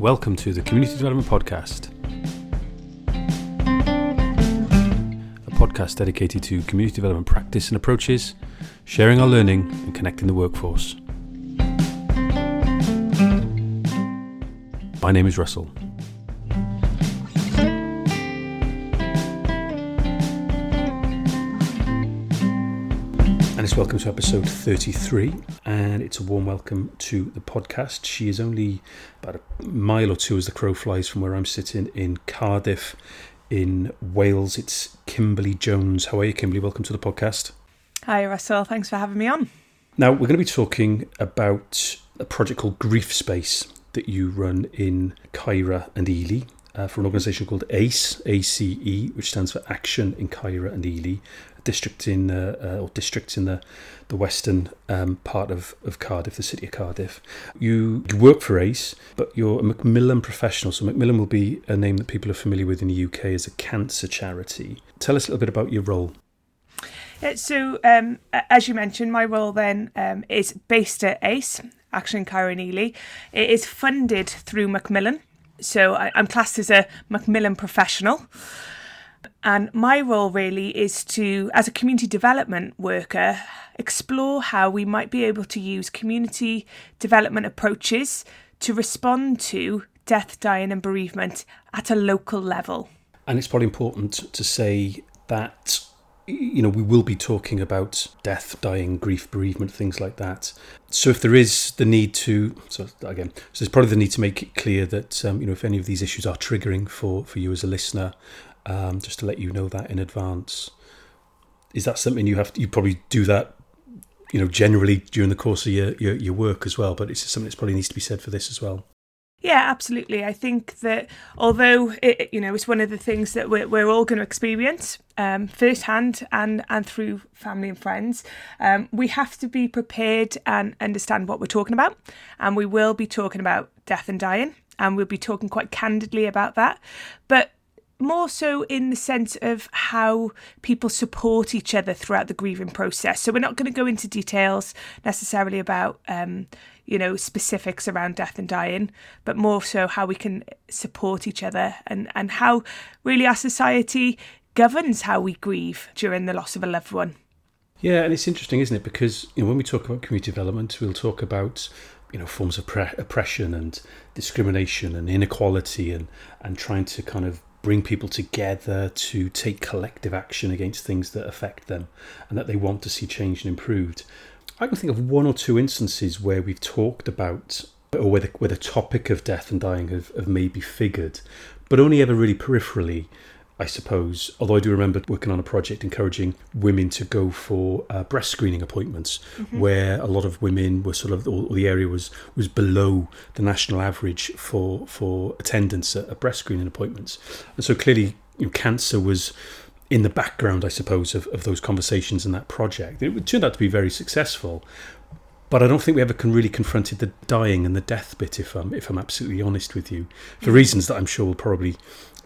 Welcome to the Community Development Podcast, a podcast dedicated to community development practice and approaches, sharing our learning, and connecting the workforce. My name is Russell. Welcome to episode 33, and it's a warm welcome to the podcast. She is only about a mile or two as the crow flies from where I'm sitting in Cardiff, in Wales. It's Kimberley Jones. How are you, Kimberley? Welcome to the podcast. Hi, Russell. Thanks for having me on. Now, we're going to be talking about a project called Grief Space that you run in Caerau and Ely uh, for an organisation called ACE, ACE, which stands for Action in Caerau and Ely, a district in uh, uh, or districts in the the western um, part of, of Cardiff, the city of Cardiff. You, you work for ACE, but you're a Macmillan professional. So Macmillan will be a name that people are familiar with in the UK as a cancer charity. Tell us a little bit about your role. Uh, So, um, as you mentioned, my role then um, is based at ACE, Action Caerau and Ely. It is funded through Macmillan. So, I, I'm classed as a Macmillan professional. And my role really is to, as a community development worker, explore how we might be able to use community development approaches to respond to death, dying, and bereavement at a local level. And it's probably important to say that you know we will be talking about death, dying, grief, bereavement, things like that. So if there is the need to, so again, so there's probably the need to make it clear that um, you know if any of these issues are triggering for for you as a listener, um, just to let you know that in advance. Is that something you have? To, you probably do that, you know, generally during the course of your your, your work as well. But it's something that probably needs to be said for this as well. Yeah, absolutely. I think that although it, you know it's one of the things that we're, we're all going to experience um, firsthand and and through family and friends, um, we have to be prepared and understand what we're talking about, and we will be talking about death and dying, and we'll be talking quite candidly about that, but more so in the sense of how people support each other throughout the grieving process. So we're not going to go into details necessarily about um, you know specifics around death and dying, but more so how we can support each other and and how really our society governs how we grieve during the loss of a loved one. Yeah, and it's interesting, isn't it? Because you know, when we talk about community development, we'll talk about you know forms of pre- oppression and discrimination and inequality and and trying to kind of bring people together to take collective action against things that affect them and that they want to see changed and improved. I can think of one or two instances where we've talked about or where the, where the topic of death and dying have, have maybe figured, but only ever really peripherally. I suppose, although I do remember working on a project encouraging women to go for uh, breast screening appointments, where a lot of women were sort of, or the area was was below the national average for for attendance at, at breast screening appointments, and so clearly, you know, cancer was in the background, I suppose, of, of those conversations and that project. It turned out to be very successful, but I don't think we ever can really confronted the dying and the death bit. If I'm if I'm absolutely honest with you, for mm. reasons that I'm sure we'll probably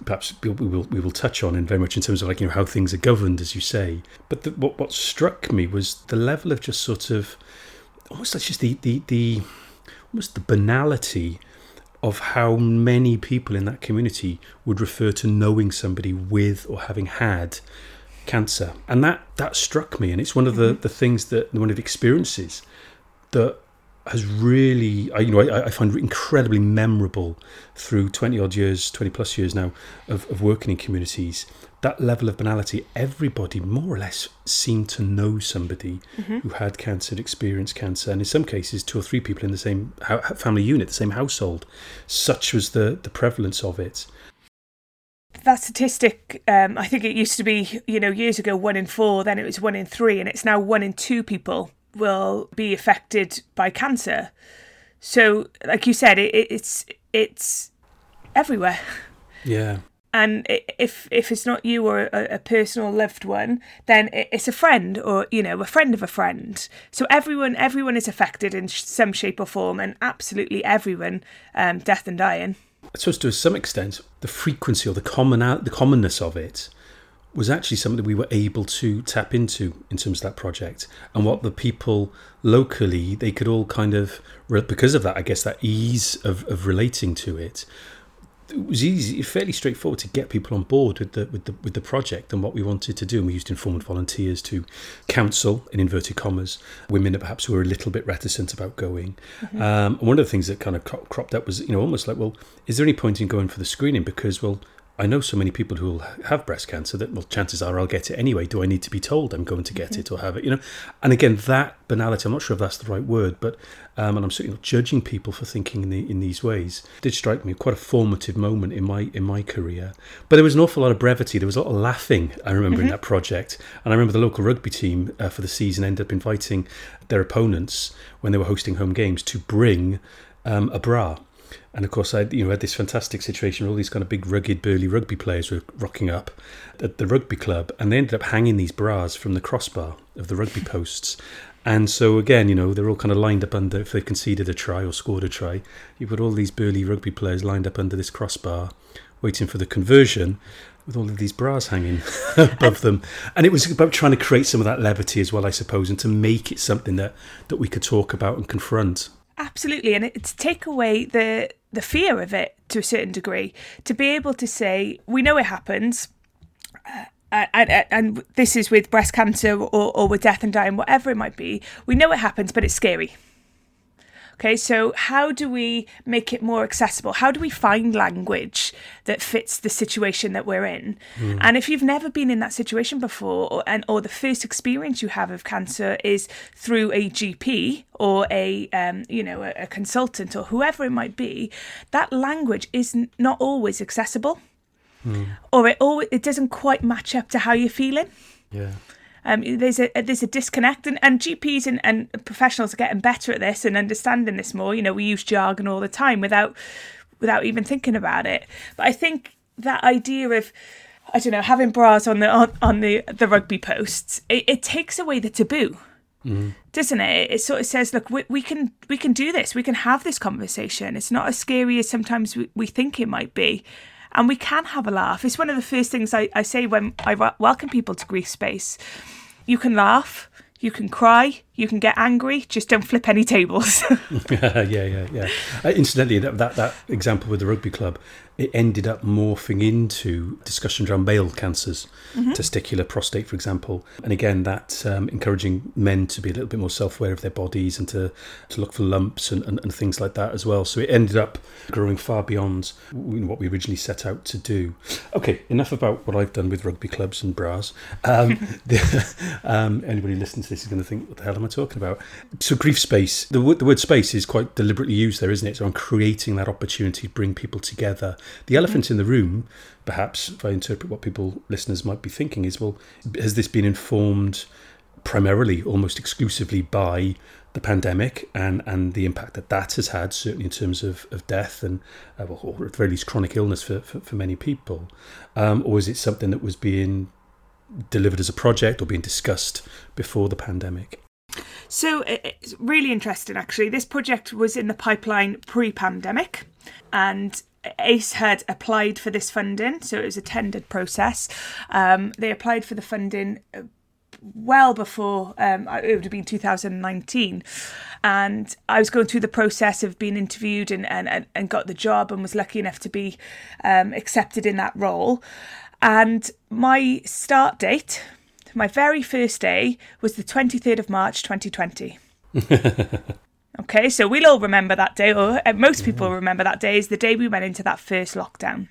perhaps we will we will touch on in very much in terms of like you know how things are governed, as you say. But the, what what struck me was the level of just sort of almost like just the the the almost the banality of how many people in that community would refer to knowing somebody with or having had cancer. And that that struck me and it's one of the mm-hmm. the things that one of the experiences that has really I, you know I, I find incredibly memorable through 20 odd years 20 plus years now of, of working in communities that level of banality everybody more or less seemed to know somebody who had cancer experienced cancer and in some cases two or three people in the same family unit the same household such was the the prevalence of it That statistic, um, I think it used to be, you know, years ago, one in four, then it was one in three, and it's now one in two people will be affected by cancer. So, like you said, it, it's it's everywhere. yeah and if if it's not you or a, a personal loved one then it's a friend or you know a friend of a friend. So everyone everyone is affected in some shape or form and absolutely everyone um, death and dying. I suppose to some extent, the frequency or the common the commonness of it was actually something that we were able to tap into in terms of that project and what the people locally they could all kind of because of that i guess that ease of, of relating to it it was easy, fairly straightforward to get people on board with the with the with the project and what we wanted to do. And we used informed volunteers to counsel, in inverted commas, women that perhaps were a little bit reticent about going. Mm-hmm. Um, and one of the things that kind of cropped up was, you know, almost like, well, is there any point in going for the screening? Because, well, I know so many people who have breast cancer that, well, chances are I'll get it anyway. Do I need to be told I'm going to get mm-hmm. it or have it? You know, and again, that banality. I'm not sure if that's the right word, but um, and I'm certainly not judging people for thinking in, the, in these ways. It did strike me quite a formative moment in my in my career. But there was an awful lot of brevity. There was a lot of laughing. I remember mm-hmm. in that project, and I remember the local rugby team uh, for the season ended up inviting their opponents when they were hosting home games to bring um, a bra and of course, I you know had this fantastic situation where all these kind of big, rugged, burly rugby players were rocking up at the rugby club, and they ended up hanging these bras from the crossbar of the rugby posts. And so again, you know, they're all kind of lined up under. If they conceded a try or scored a try, you put all these burly rugby players lined up under this crossbar, waiting for the conversion, with all of these bras hanging above them. And it was about trying to create some of that levity as well, I suppose, and to make it something that that we could talk about and confront. Absolutely, and it's take away the the fear of it to a certain degree. To be able to say, we know it happens, uh, and, and, this is with breast cancer or, or with death and dying, whatever it might be. We know it happens, but it's scary. Okay, so how do we make it more accessible? How do we find language that fits the situation that we're in? Mm. And if you've never been in that situation before, or, and or the first experience you have of cancer is through a GP or a um, you know a, a consultant or whoever it might be, that language is not always accessible, mm. or it always it doesn't quite match up to how you're feeling. Yeah. Um, there's a there's a disconnect, and, and GPs and, and professionals are getting better at this and understanding this more. You know, we use jargon all the time without without even thinking about it. But I think that idea of I don't know having bras on the on, on the the rugby posts it, it takes away the taboo. Mm-hmm. Doesn't it? It sort of says, look, we, we can we can do this. We can have this conversation. It's not as scary as sometimes we, we think it might be and we can have a laugh. It's one of the first things I, I say when I welcome people to Grief Space. You can laugh, you can cry, you can get angry, just don't flip any tables. yeah, yeah, yeah. Uh, incidentally, that, that, that example with the rugby club, it ended up morphing into discussions around male cancers, mm-hmm. testicular, prostate, for example. And again, that um, encouraging men to be a little bit more self aware of their bodies and to, to look for lumps and, and, and, things like that as well. So it ended up growing far beyond what we originally set out to do. Okay, enough about what I've done with rugby clubs and bras. Um, the, um, anybody listening to this is going to think, what the hell am I talking about? So, grief space, the, the word space is quite deliberately used there, isn't it? So, on creating that opportunity to bring people together the elephant in the room, perhaps, if I interpret what people, listeners might be thinking, is well, has this been informed primarily, almost exclusively by the pandemic and, and the impact that that has had, certainly in terms of, of death and, uh, or at the very least, chronic illness for, for, for many people? Um, or is it something that was being delivered as a project or being discussed before the pandemic? So it's really interesting, actually. This project was in the pipeline pre pandemic, and ACE had applied for this funding, so it was a tendered process. Um, they applied for the funding uh, well before um, it would have been 2019 and i was going through the process of being interviewed and, and, and got the job and was lucky enough to be um, accepted in that role. And my start date my very first day was the 23rd of march 2020 Okay, so we'll all remember that day, or uh, most people remember that day, is the day we went into that first lockdown.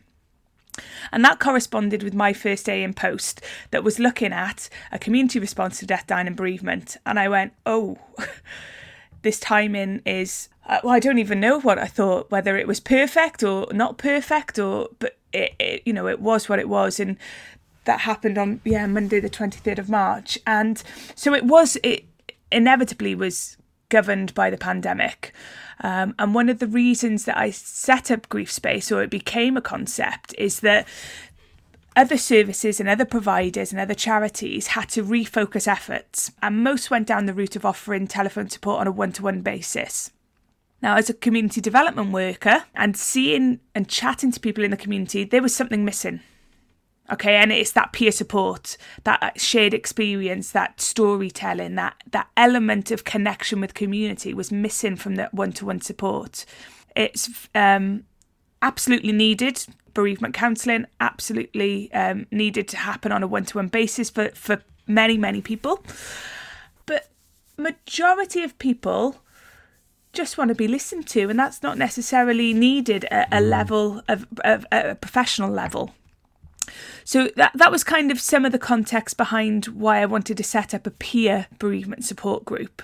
And that corresponded with my first day in post that was looking at a community response to death, dying, and bereavement. And I went, oh, this timing is, uh, well, I don't even know what I thought, whether it was perfect or not perfect, or, but it, it, you know, it was what it was. And that happened on, yeah, Monday, the 23rd of March. And so it was, it inevitably was governed by the pandemic. Um, and one of the reasons that I set up Grief Space or it became a concept is that other services and other providers and other charities had to refocus efforts, and most went down the route of offering telephone support on a one to one basis. Now, as a community development worker and seeing and chatting to people in the community, there was something missing. Okay and it's that peer support that shared experience that storytelling that that element of connection with community was missing from the one-to-one support. It's um, absolutely needed bereavement counselling absolutely um, needed to happen on a one-to-one basis for for many many people. But majority of people just want to be listened to and that's not necessarily needed at a level of, of a professional level so that that was kind of some of the context behind why I wanted to set up a peer bereavement support group.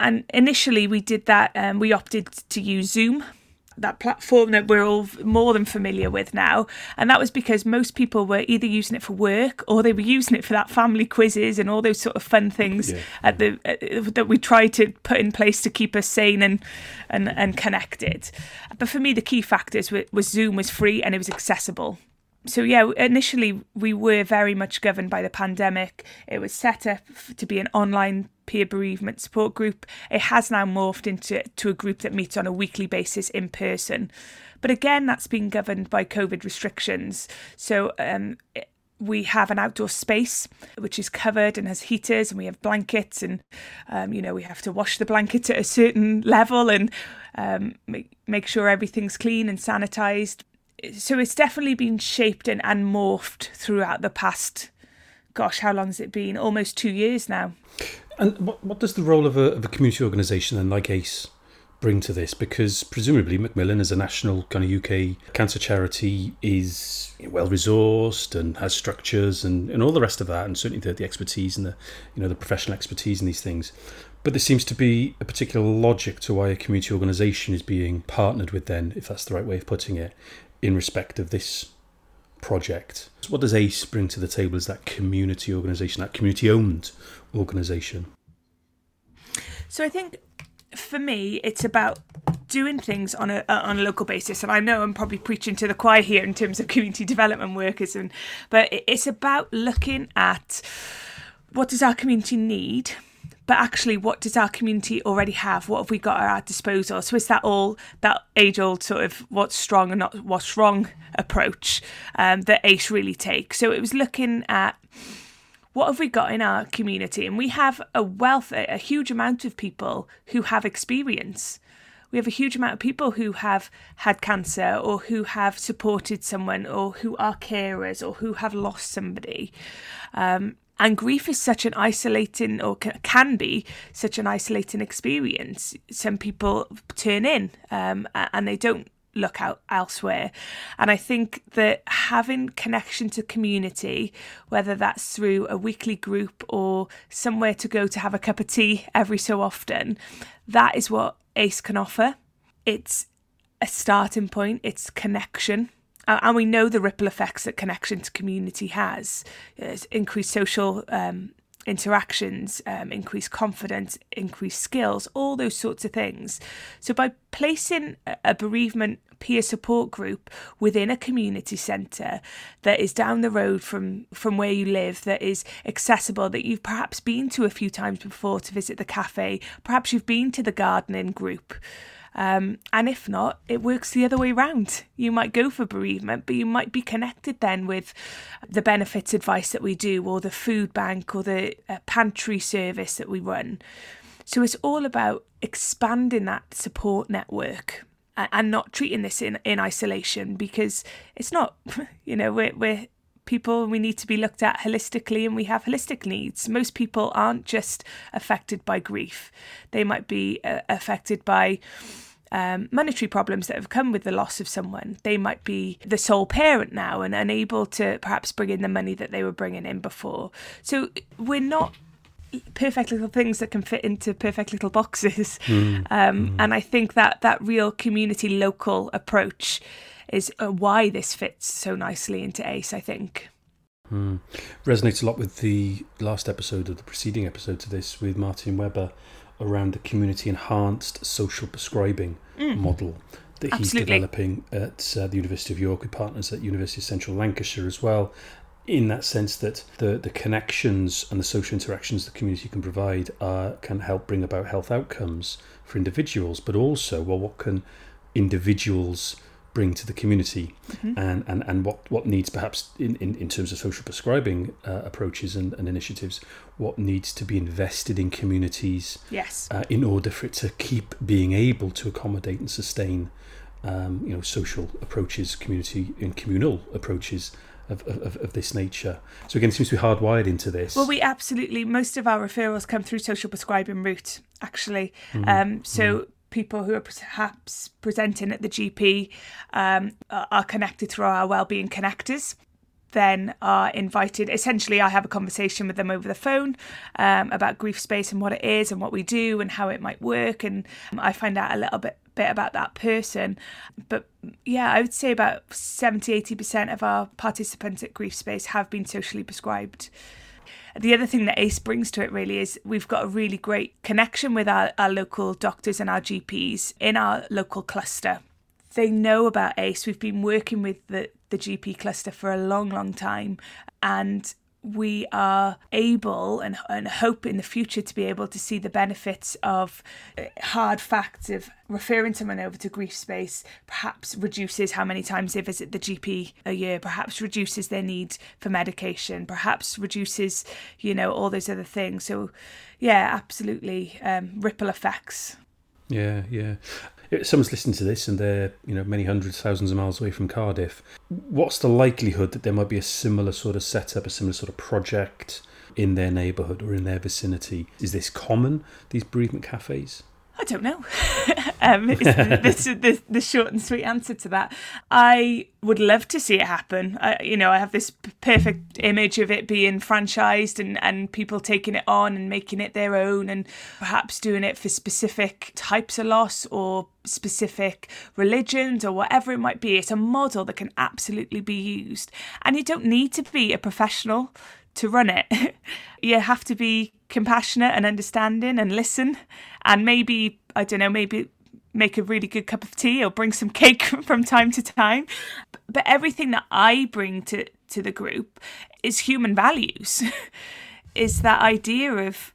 And initially, we did that. Um, we opted to use Zoom, that platform that we're all more than familiar with now. And that was because most people were either using it for work or they were using it for that family quizzes and all those sort of fun things yeah. at the uh, that we try to put in place to keep us sane and and and connected. But for me, the key factors was, was Zoom was free and it was accessible so yeah initially we were very much governed by the pandemic. It was set up to be an online peer bereavement support group. It has now morphed into to a group that meets on a weekly basis in person. But again that's been governed by covid restrictions. So um, we have an outdoor space which is covered and has heaters and we have blankets and um, you know we have to wash the blankets at a certain level and um, make, make sure everything's clean and sanitized so it's definitely been shaped and, and morphed throughout the past gosh how long has it been? Almost two years now. And what, what does the role of a, of a community organisation then like ace bring to this? Because presumably macmillan as a national kind of uk cancer charity is well resourced and has structures and, and all the rest of that and certainly the, the expertise and the you know the professional expertise in these things. But there seems to be a particular logic to why a community organisation is being partnered with then if that's the right way of putting it in respect of this project. What does ACE bring to the table as that community organisation, that community owned organisation? So I think for me, it's about doing things on a uh, on a local basis. And I know I'm probably preaching to the choir here in terms of community development workers, and but it's about looking at what does our community need but actually what does our community already have? What have we got at our disposal? So is that all that age old sort of what's strong and not what's wrong approach um, that ace really takes so it was looking at what have we got in our community? And we have a wealth a huge amount of people who have experience. We have a huge amount of people who have had cancer or who have supported someone or who are carers or who have lost somebody. Um, and grief is such an isolating, or can be such an isolating experience. Some people turn in um, and they don't look out elsewhere. And I think that having connection to community, whether that's through a weekly group or somewhere to go to have a cup of tea every so often, that is what ACE can offer. It's a starting point, it's connection and we know the ripple effects that connection to community has. It's increased social um, interactions um, increased confidence increased skills all those sorts of things. So by placing a bereavement peer support group within a community centre that is down the road from from where you live that is accessible that you've perhaps been to a few times before to visit the cafe perhaps you've been to the gardening group um, and if not, it works the other way around. You might go for bereavement, but you might be connected then with the benefits advice that we do, or the food bank, or the uh, pantry service that we run. So it's all about expanding that support network and not treating this in, in isolation because it's not, you know, we're, we're people we need to be looked at holistically and we have holistic needs. Most people aren't just affected by grief, they might be uh, affected by um, monetary problems that have come with the loss of someone. They might be the sole parent now and unable to perhaps bring in the money that they were bringing in before. So we're not perfect little things that can fit into perfect little boxes. Mm. Um, mm. And I think that that real community local approach is uh, why this fits so nicely into ACE, I think. Mm. Resonates a lot with the last episode of the preceding episode to this with Martin Webber around the community enhanced social prescribing mm. model that Absolutely. he's developing at uh, the University of York with partners at University of Central Lancashire as well. In that sense, that the, the connections and the social interactions the community can provide are, can help bring about health outcomes for individuals, but also, well, what can individuals bring to the community mm-hmm. and, and, and what, what needs perhaps in, in, in terms of social prescribing uh, approaches and, and initiatives, what needs to be invested in communities yes. Uh, in order for it to keep being able to accommodate and sustain um, you know social approaches, community and communal approaches of, of, of, this nature. So again, it seems to be hardwired into this. Well, we absolutely most of our referrals come through social prescribing route, actually. Mm-hmm. Um, so mm-hmm people who are perhaps presenting at the GP um, are connected through our wellbeing connectors then are invited. Essentially, I have a conversation with them over the phone um, about grief space and what it is and what we do and how it might work. And I find out a little bit bit about that person. But yeah, I would say about 70 80% of our participants at Grief Space have been socially prescribed the other thing that ACE brings to it really is we've got a really great connection with our, our local doctors and our GPs in our local cluster. They know about ACE. We've been working with the, the GP cluster for a long, long time. And we are able and, and hope in the future to be able to see the benefits of uh, hard facts of referring someone over to grief space perhaps reduces how many times they visit the GP a year, perhaps reduces their need for medication, perhaps reduces, you know, all those other things. So, yeah, absolutely um, ripple effects. Yeah, yeah someone's listening to this and they're you know many hundreds thousands of miles away from cardiff what's the likelihood that there might be a similar sort of setup a similar sort of project in their neighbourhood or in their vicinity? Is this common these bereavement cafes I don't know. um, it's the, the, the, short and sweet answer to that. I would love to see it happen. I, you know, I have this perfect image of it being franchised and, and people taking it on and making it their own and perhaps doing it for specific types of loss or specific religions or whatever it might be. It's a model that can absolutely be used. And you don't need to be a professional to run it. you have to be compassionate and understanding and listen and maybe I don't know maybe make a really good cup of tea or bring some cake from time to time but everything that I bring to to the group is human values is that idea of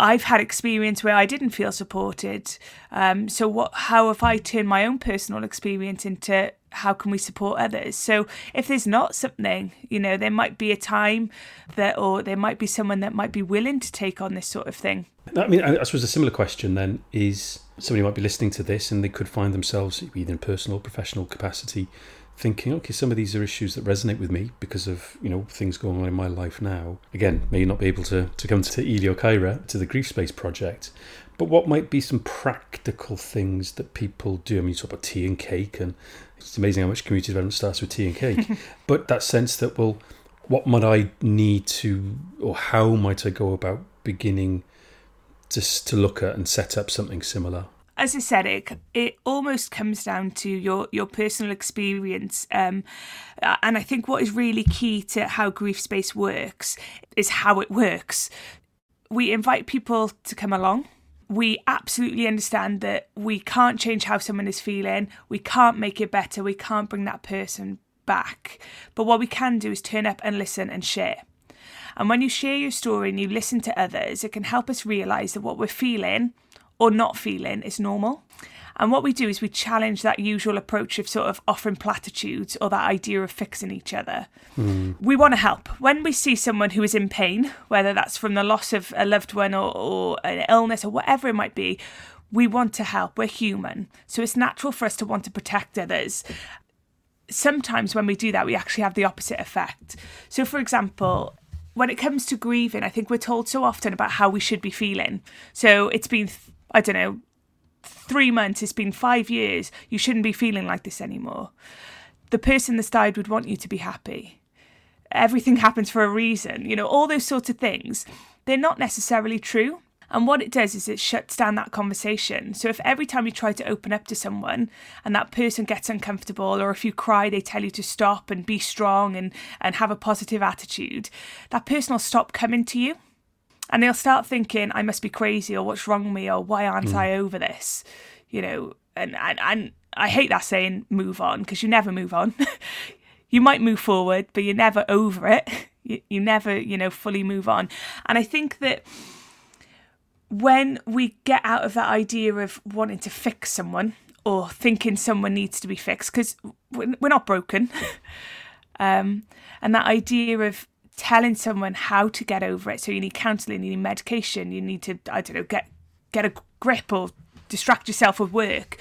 I've had experience where I didn't feel supported. Um, so what? How have I turned my own personal experience into how can we support others? So if there's not something, you know, there might be a time that, or there might be someone that might be willing to take on this sort of thing. I mean, I suppose a similar question then is somebody might be listening to this and they could find themselves either in personal or professional capacity thinking, okay, some of these are issues that resonate with me because of you know things going on in my life now. Again, may not be able to to come to or Caerau to the Grief Space project, but what might be some practical things that people do? I mean, you talk about tea and cake, and it's amazing how much community development starts with tea and cake. but that sense that well, what might I need to, or how might I go about beginning just to look at and set up something similar? As I said, it it almost comes down to your your personal experience, um, and I think what is really key to how grief space works is how it works. We invite people to come along. We absolutely understand that we can't change how someone is feeling. We can't make it better. We can't bring that person back. But what we can do is turn up and listen and share. And when you share your story and you listen to others, it can help us realize that what we're feeling or not feeling is normal. And what we do is we challenge that usual approach of sort of offering platitudes or that idea of fixing each other. Mm. We want to help. When we see someone who is in pain, whether that's from the loss of a loved one or, or an illness or whatever it might be, we want to help. We're human. So it's natural for us to want to protect others. Sometimes when we do that, we actually have the opposite effect. So, for example, when it comes to grieving, I think we're told so often about how we should be feeling. So it's been I don't know, three months, it's been five years, you shouldn't be feeling like this anymore. The person that's died would want you to be happy. Everything happens for a reason, you know, all those sorts of things. They're not necessarily true. And what it does is it shuts down that conversation. So if every time you try to open up to someone and that person gets uncomfortable, or if you cry, they tell you to stop and be strong and, and have a positive attitude, that person will stop coming to you and they'll start thinking I must be crazy or what's wrong with me or why aren't mm. I over this, you know, and and, and I hate that saying move on because you never move on. you might move forward, but you're never over it. You, you never, you know, fully move on. And I think that when we get out of that idea of wanting to fix someone or thinking someone needs to be fixed because we're not broken. um, and that idea of telling someone how to get over it. So you need counselling, you need medication, you need to, I don't know, get get a grip or distract yourself with work.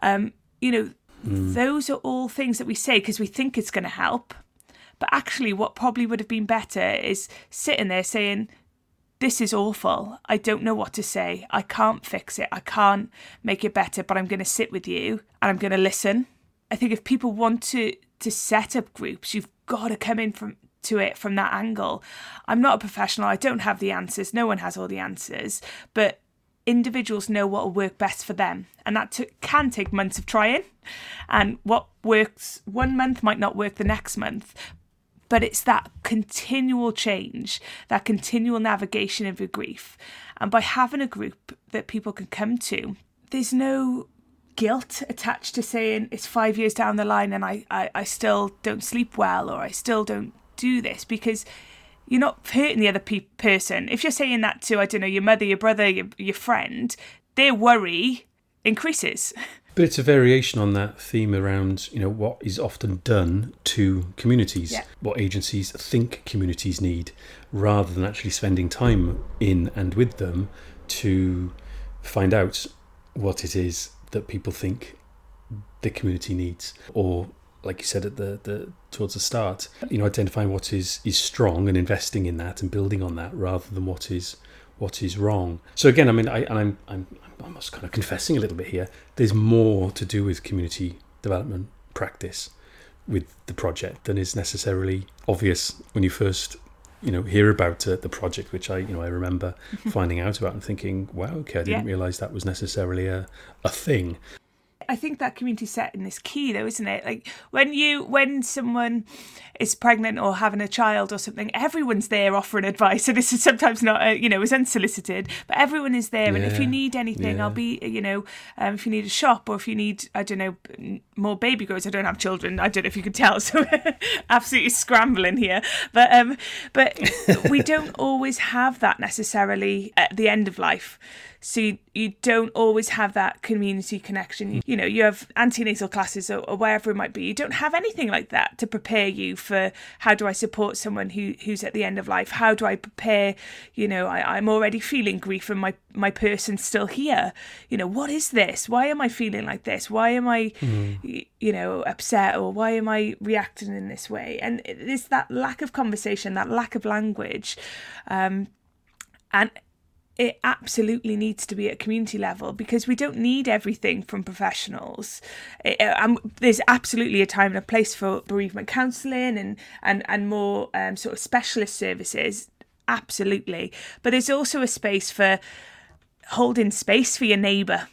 Um, you know, mm. those are all things that we say because we think it's going to help. But actually, what probably would have been better is sitting there saying, This is awful. I don't know what to say. I can't fix it. I can't make it better, but I'm going to sit with you and I'm going to listen. I think if people want to, to set up groups, you've got to come in from to it from that angle. I'm not a professional. I don't have the answers. No one has all the answers. But individuals know what will work best for them. And that t- can take months of trying. And what works one month might not work the next month. But it's that continual change, that continual navigation of your grief. And by having a group that people can come to, there's no guilt attached to saying it's five years down the line and I, I, I still don't sleep well or I still don't do this because you're not hurting the other pe- person. If you're saying that to, I don't know, your mother, your brother, your, your friend, their worry increases. But it's a variation on that theme around, you know, what is often done to communities, yeah. what agencies think communities need, rather than actually spending time in and with them to find out what it is that people think the community needs or like you said at the, the towards the start, you know, identifying what is is strong and investing in that and building on that rather than what is what is wrong. So again, I mean, I, I'm I'm I'm almost kind of confessing a little bit here. There's more to do with community development practice with the project than is necessarily obvious when you first you know hear about uh, the project which i you know i remember finding out about and thinking wow okay i didn't yeah. realize that was necessarily a, a thing I think that community setting is key though, isn't it? Like when you when someone is pregnant or having a child or something, everyone's there offering advice. So this is sometimes not, uh, you know, is unsolicited, but everyone is there. Yeah. And if you need anything, yeah. I'll be, you know, um, if you need a shop or if you need, I don't know, more baby grows. I don't have children. I don't know if you could tell. So absolutely scrambling here. But um, but we don't always have that necessarily at the end of life so you, don't always have that community connection. You, you know you have antenatal classes or, or, wherever it might be. You don't have anything like that to prepare you for how do i support someone who who's at the end of life? How do i prepare? You know I, i'm already feeling grief and my my person's still here. You know what is this? Why am i feeling like this? Why am i mm. you know upset or why am i reacting in this way? And it's that lack of conversation that lack of language um and it absolutely needs to be at community level because we don't need everything from professionals. It, um, there's absolutely a time and a place for bereavement counselling and and and more um, sort of specialist services, absolutely. But there's also a space for holding space for your neighbour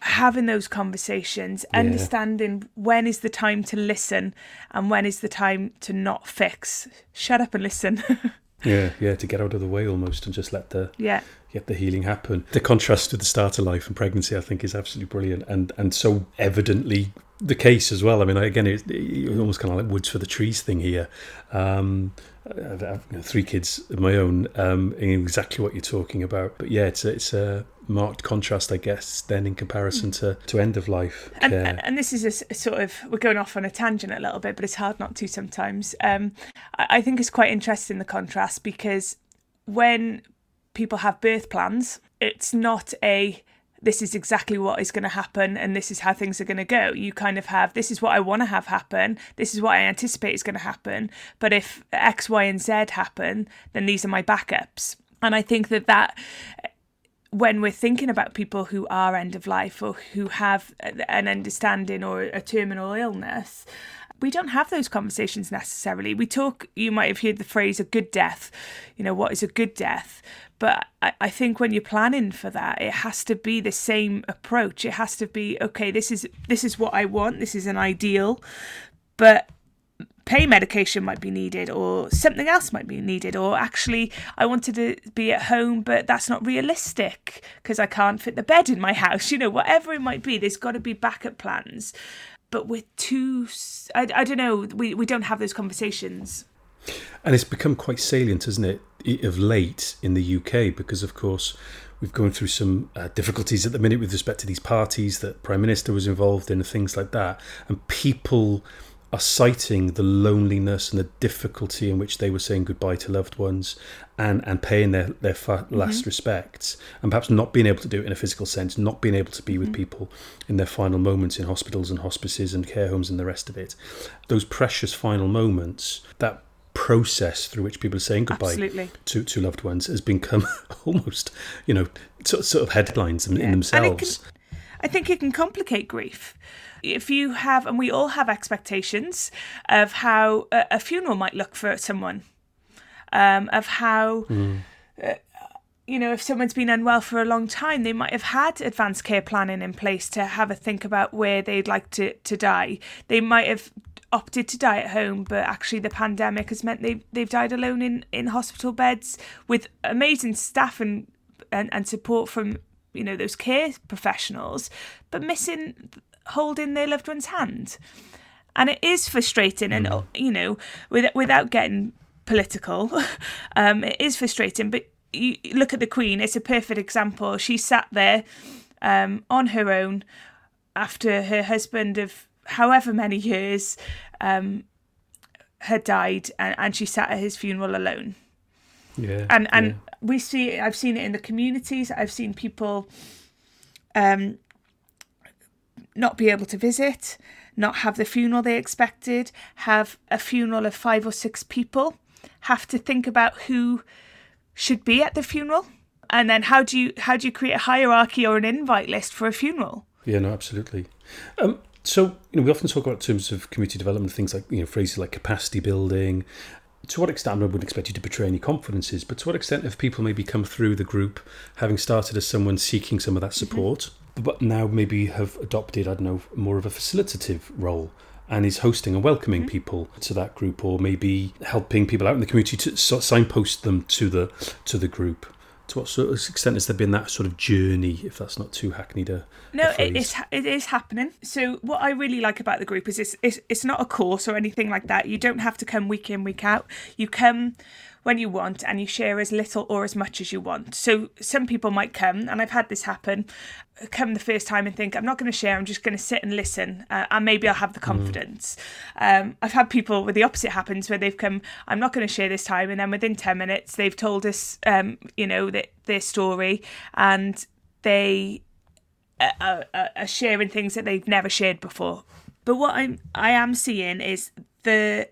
having those conversations yeah. understanding when is the time to listen and when is the time to not fix shut up and listen yeah yeah to get out of the way almost and just let the yeah get the healing happen. The contrast with the start of life and pregnancy, I think, is absolutely brilliant and and so evidently the case as well. I mean, again, it's it almost kind of like woods for the trees thing here. Um, I've, I've three kids of my own, um, exactly what you're talking about. But yeah, it's it's a marked contrast, I guess, then in comparison to, to end of life and, and, this is a, sort of we're going off on a tangent a little bit, but it's hard not to sometimes. Um, I, I think it's quite interesting the contrast because when people have birth plans. It's not a this is exactly what is going to happen and this is how things are going to go. You kind of have this is what I want to have happen, this is what I anticipate is going to happen. But if X, Y, and Z happen, then these are my backups. And I think that that when we're thinking about people who are end of life or who have an understanding or a terminal illness, we don't have those conversations necessarily. We talk, you might have heard the phrase a good death, you know, what is a good death? But I, I think when you're planning for that, it has to be the same approach. It has to be, okay, this is this is what I want, this is an ideal, but pain medication might be needed or something else might be needed or actually I wanted to be at home but that's not realistic because I can't fit the bed in my house you know whatever it might be there's got to be backup plans. But we're too I, I don't know we, we don't have those conversations. And it's become quite salient isn't it of late in the UK because of course we've gone through some uh, difficulties at the minute with respect to these parties that Prime Minister was involved in and things like that. And people are citing the loneliness and the difficulty in which they were saying goodbye to loved ones and, and paying their, their fa- last mm-hmm. respects and perhaps not being able to do it in a physical sense, not being able to be with mm-hmm. people in their final moments in hospitals and hospices and care homes and the rest of it. Those precious final moments, that process through which people are saying goodbye to, to loved ones has become almost, you know, sort, sort of headlines in, yeah. in themselves. Can, I think it can complicate grief. If you have, and we all have expectations of how a, a funeral might look for someone, um, of how. Mm. Uh, you know, if someone's been unwell for a long time, they might have had advanced care planning in place to have a think about where they'd like to, to die. They might have opted to die at home, but actually the pandemic has meant they've they've died alone in, in hospital beds with amazing staff and, and, and support from you know those care professionals, but missing holding their loved one's hand, and it is frustrating. Mm. And you know, with, without getting political, um, it is frustrating. But you look at the Queen; it's a perfect example. She sat there um, on her own after her husband of however many years um, had died, and, and she sat at his funeral alone. Yeah, and and yeah. we see. I've seen it in the communities. I've seen people, um, not be able to visit, not have the funeral they expected, have a funeral of five or six people, have to think about who should be at the funeral, and then how do you how do you create a hierarchy or an invite list for a funeral? Yeah, no, absolutely. Um, so, you know, we often talk about terms of community development, things like, you know, phrases like capacity building. To what extent, I wouldn't expect you to betray any confidences, but to what extent have people maybe come through the group having started as someone seeking some of that support, mm-hmm. But now maybe have adopted, I don't know, more of a facilitative role? and is hosting and welcoming mm-hmm. people to that group or maybe helping people out in the community to signpost them to the to the group to what sort of extent has there been that sort of journey, if that's not too hackneyed a No, a it is, it is happening. So what I really like about the group is it's, it's, it's not a course or anything like that. You don't have to come week in, week out. You come when you want and you share as little or as much as you want. So some people might come, and I've had this happen, come the first time and think, I'm not going to share, I'm just going to sit and listen, uh, and maybe I'll have the mm. confidence. Mm. Um, I've had people where the opposite happens, where they've come, I'm not going to share this time, and then within 10 minutes, they've told us, um, you know, that their story, and they are, are sharing things that they've never shared before. But what I'm I am seeing is the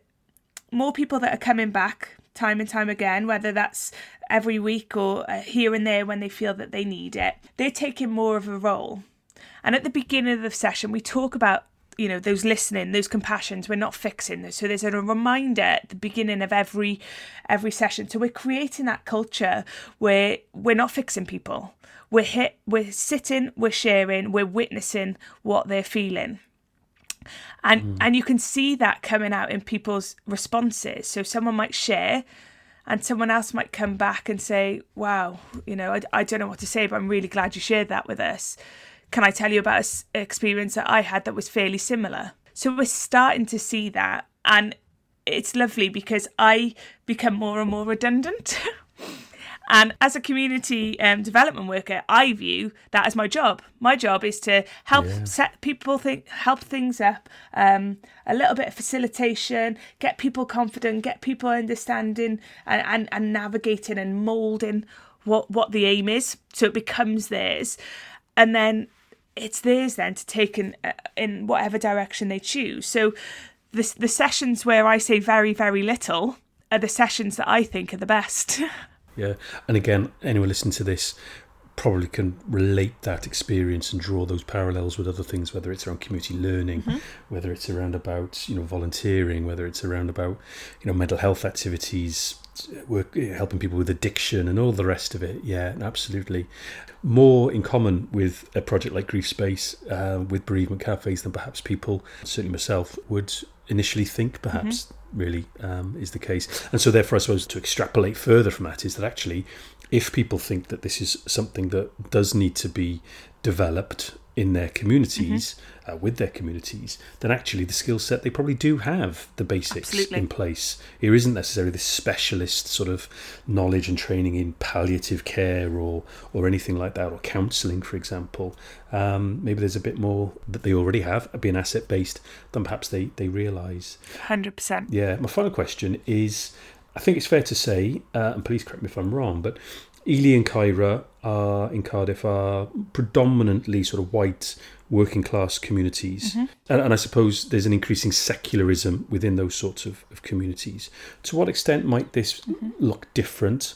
more people that are coming back time and time again, whether that's every week or uh, here and there when they feel that they need it. They're taking more of a role. And at the beginning of the session, we talk about you know those listening those compassions we're not fixing this. so there's a reminder at the beginning of every every session so we're creating that culture where we're not fixing people we're hit we're sitting we're sharing we're witnessing what they're feeling and mm. and you can see that coming out in people's responses. So someone might share and someone else might come back and say wow you know I, I don't know what to say but i'm really glad you shared that with us. Can i tell you about an experience that i had that was fairly similar? So we're starting to see that. And it's lovely because i become more and more redundant And as a community um, development worker, I view that as my job. My job is to help yeah. set people think, help things up, um, a little bit of facilitation, get people confident, get people understanding and, and, and navigating and moulding what, what the aim is. So it becomes theirs. And then it's theirs then to take in, uh, in whatever direction they choose. So the, the sessions where I say very, very little are the sessions that I think are the best. Yeah, and again, anyone listening to this probably can relate that experience and draw those parallels with other things, whether it's around community learning, mm-hmm. whether it's around about you know volunteering, whether it's around about you know mental health activities, work helping people with addiction and all the rest of it. Yeah, absolutely. More in common with a project like Grief Space, uh, with bereavement cafes than perhaps people, certainly myself, would initially think perhaps mm-hmm. really um, is the case. And so, therefore, I suppose to extrapolate further from that is that actually, if people think that this is something that does need to be developed in their communities, mm-hmm. uh, with their communities, then actually the skill set they probably do have the basics Absolutely. in place. Here isn't necessarily this specialist sort of knowledge and training in palliative care or or anything like that, or counselling, for example. Um, maybe there's a bit more that they already have, being asset based, than perhaps they they realise. Hundred percent. Yeah. My final question is. I think it's fair to say, uh, and please correct me if I'm wrong, but Ely and Caerau are in Cardiff are predominantly sort of white working class communities, mm-hmm. and, and, I suppose there's an increasing secularism within those sorts of, of communities. To what extent might this mm-hmm. look different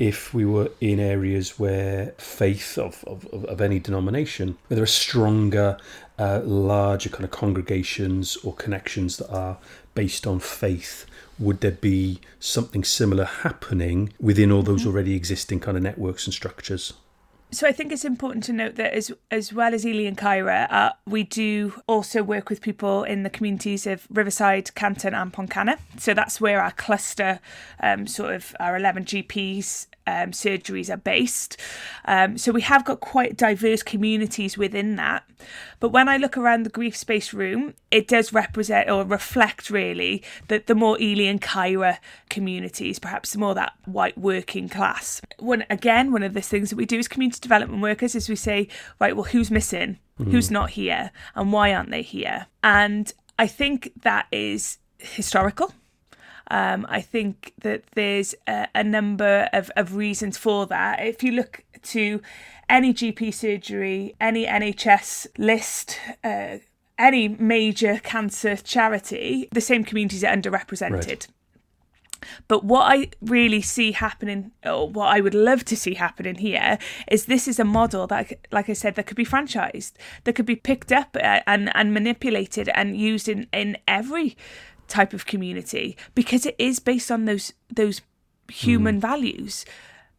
if we were in areas where faith of, of, of any denomination, where there are stronger, uh, larger kind of congregations or connections that are based on faith would there be something similar happening within all those mm-hmm. already existing kind of networks and structures? So I think it's important to note that as as well as Ely and Caerau, uh, we do also work with people in the communities of Riverside, Canton, and Pontcanna. So that's where our cluster, um, sort of our eleven GPs um, surgeries are based. Um, so we have got quite diverse communities within that. But when I look around the grief space room, it does represent or reflect really that the more Ely and Caerau communities, perhaps more that white working class. One again, one of the things that we do as community development workers is we say, right, well, who's missing? Mm-hmm. Who's not here? And why aren't they here? And I think that is historical. Um, I think that there's a, a number of, of reasons for that. If you look to any GP surgery, any NHS list, uh, any major cancer charity, the same communities are underrepresented. Right. But what I really see happening, or what I would love to see happening here, is this is a model that, like I said, that could be franchised, that could be picked up uh, and, and manipulated and used in, in every type of community because it is based on those those human mm. values.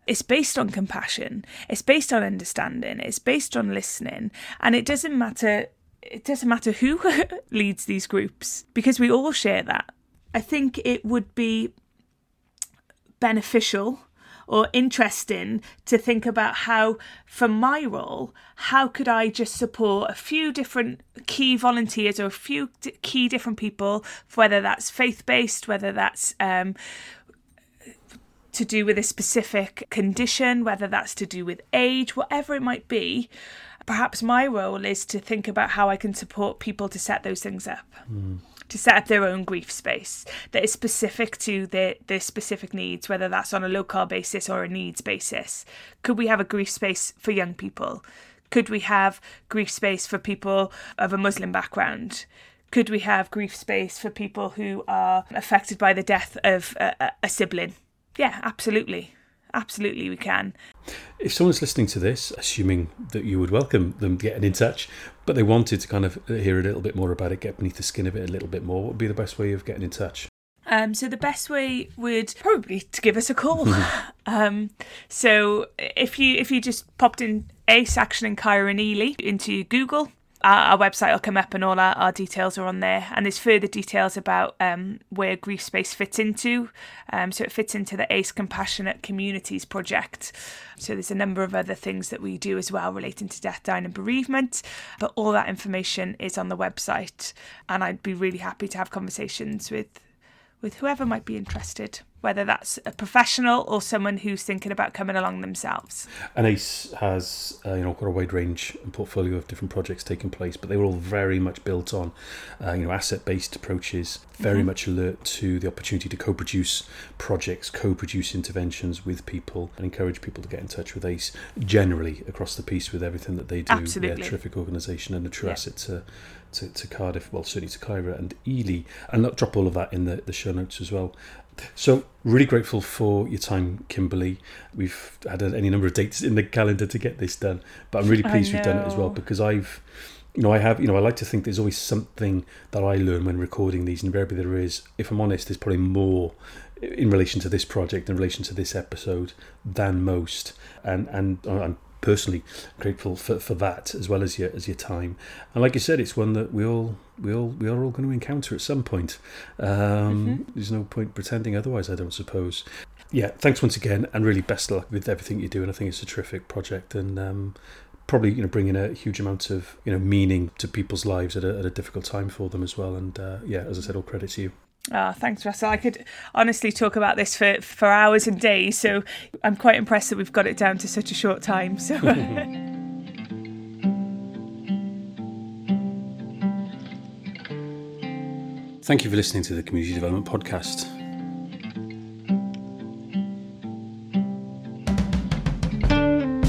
It's based on compassion. It's based on understanding. It's based on listening. And it doesn't matter it doesn't matter who leads these groups because we all share that. I think it would be beneficial or interesting to think about how, for my role, how could I just support a few different key volunteers or a few d- key different people, whether that's faith based, whether that's um, to do with a specific condition, whether that's to do with age, whatever it might be. Perhaps my role is to think about how I can support people to set those things up. Mm to set up their own grief space that is specific to their, their specific needs, whether that's on a local basis or a needs basis. Could we have a grief space for young people? Could we have grief space for people of a Muslim background? Could we have grief space for people who are affected by the death of a, a sibling? Yeah, absolutely absolutely we can. If someone's listening to this, assuming that you would welcome them getting in touch, but they wanted to kind of hear a little bit more about it, get beneath the skin of it a little bit more, what would be the best way of getting in touch? Um, so the best way would probably to give us a call. um, so if you if you just popped in ACE Action in Caerau and Ely into Google, our, our, website will come up and all our, our, details are on there. And there's further details about um, where Grief Space fits into. Um, so it fits into the ACE Compassionate Communities project. So there's a number of other things that we do as well relating to death, dying, and bereavement. But all that information is on the website. And I'd be really happy to have conversations with with whoever might be interested whether that's a professional or someone who's thinking about coming along themselves. And ACE has, uh, you know, got a wide range and portfolio of different projects taking place, but they were all very much built on, uh, you know, asset-based approaches. Very mm-hmm. much alert to the opportunity to co-produce projects, co-produce interventions with people, and encourage people to get in touch with ACE generally across the piece with everything that they do. Absolutely, yeah, terrific organisation and a true yeah. asset to, to, to Cardiff, well, certainly to Caerau and Ely, and I'll drop all of that in the, the show notes as well. So, really grateful for your time, Kimberley. We've had any number of dates in the calendar to get this done, but I'm really pleased we've done it as well because I've, you know, I have, you know, I like to think there's always something that I learn when recording these. And invariably, there is. If I'm honest, there's probably more in relation to this project, in relation to this episode, than most. And and uh, I'm personally grateful for, for that as well as your as your time. And like you said, it's one that we all we all we are all going to encounter at some point. Um, mm-hmm. There's no point pretending otherwise. I don't suppose. Yeah, thanks once again, and really best luck with everything you do. And I think it's a terrific project, and um, probably you know bringing a huge amount of you know meaning to people's lives at a, at a difficult time for them as well. And uh, yeah, as I said, all credit to you. Oh, thanks, Russell. I could honestly talk about this for, for hours and days. So I'm quite impressed that we've got it down to such a short time. So. Thank you for listening to the Community Development Podcast.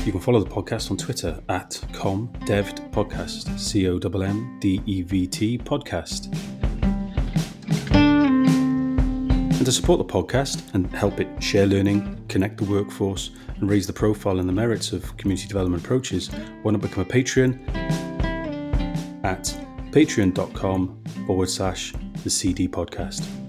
You can follow the podcast on Twitter at commdevt C O M M D E V T podcast. And to support the podcast and help it share learning, connect the workforce, and raise the profile and the merits of community development approaches, why not become a Patreon at patreon.com forward slash the CD podcast.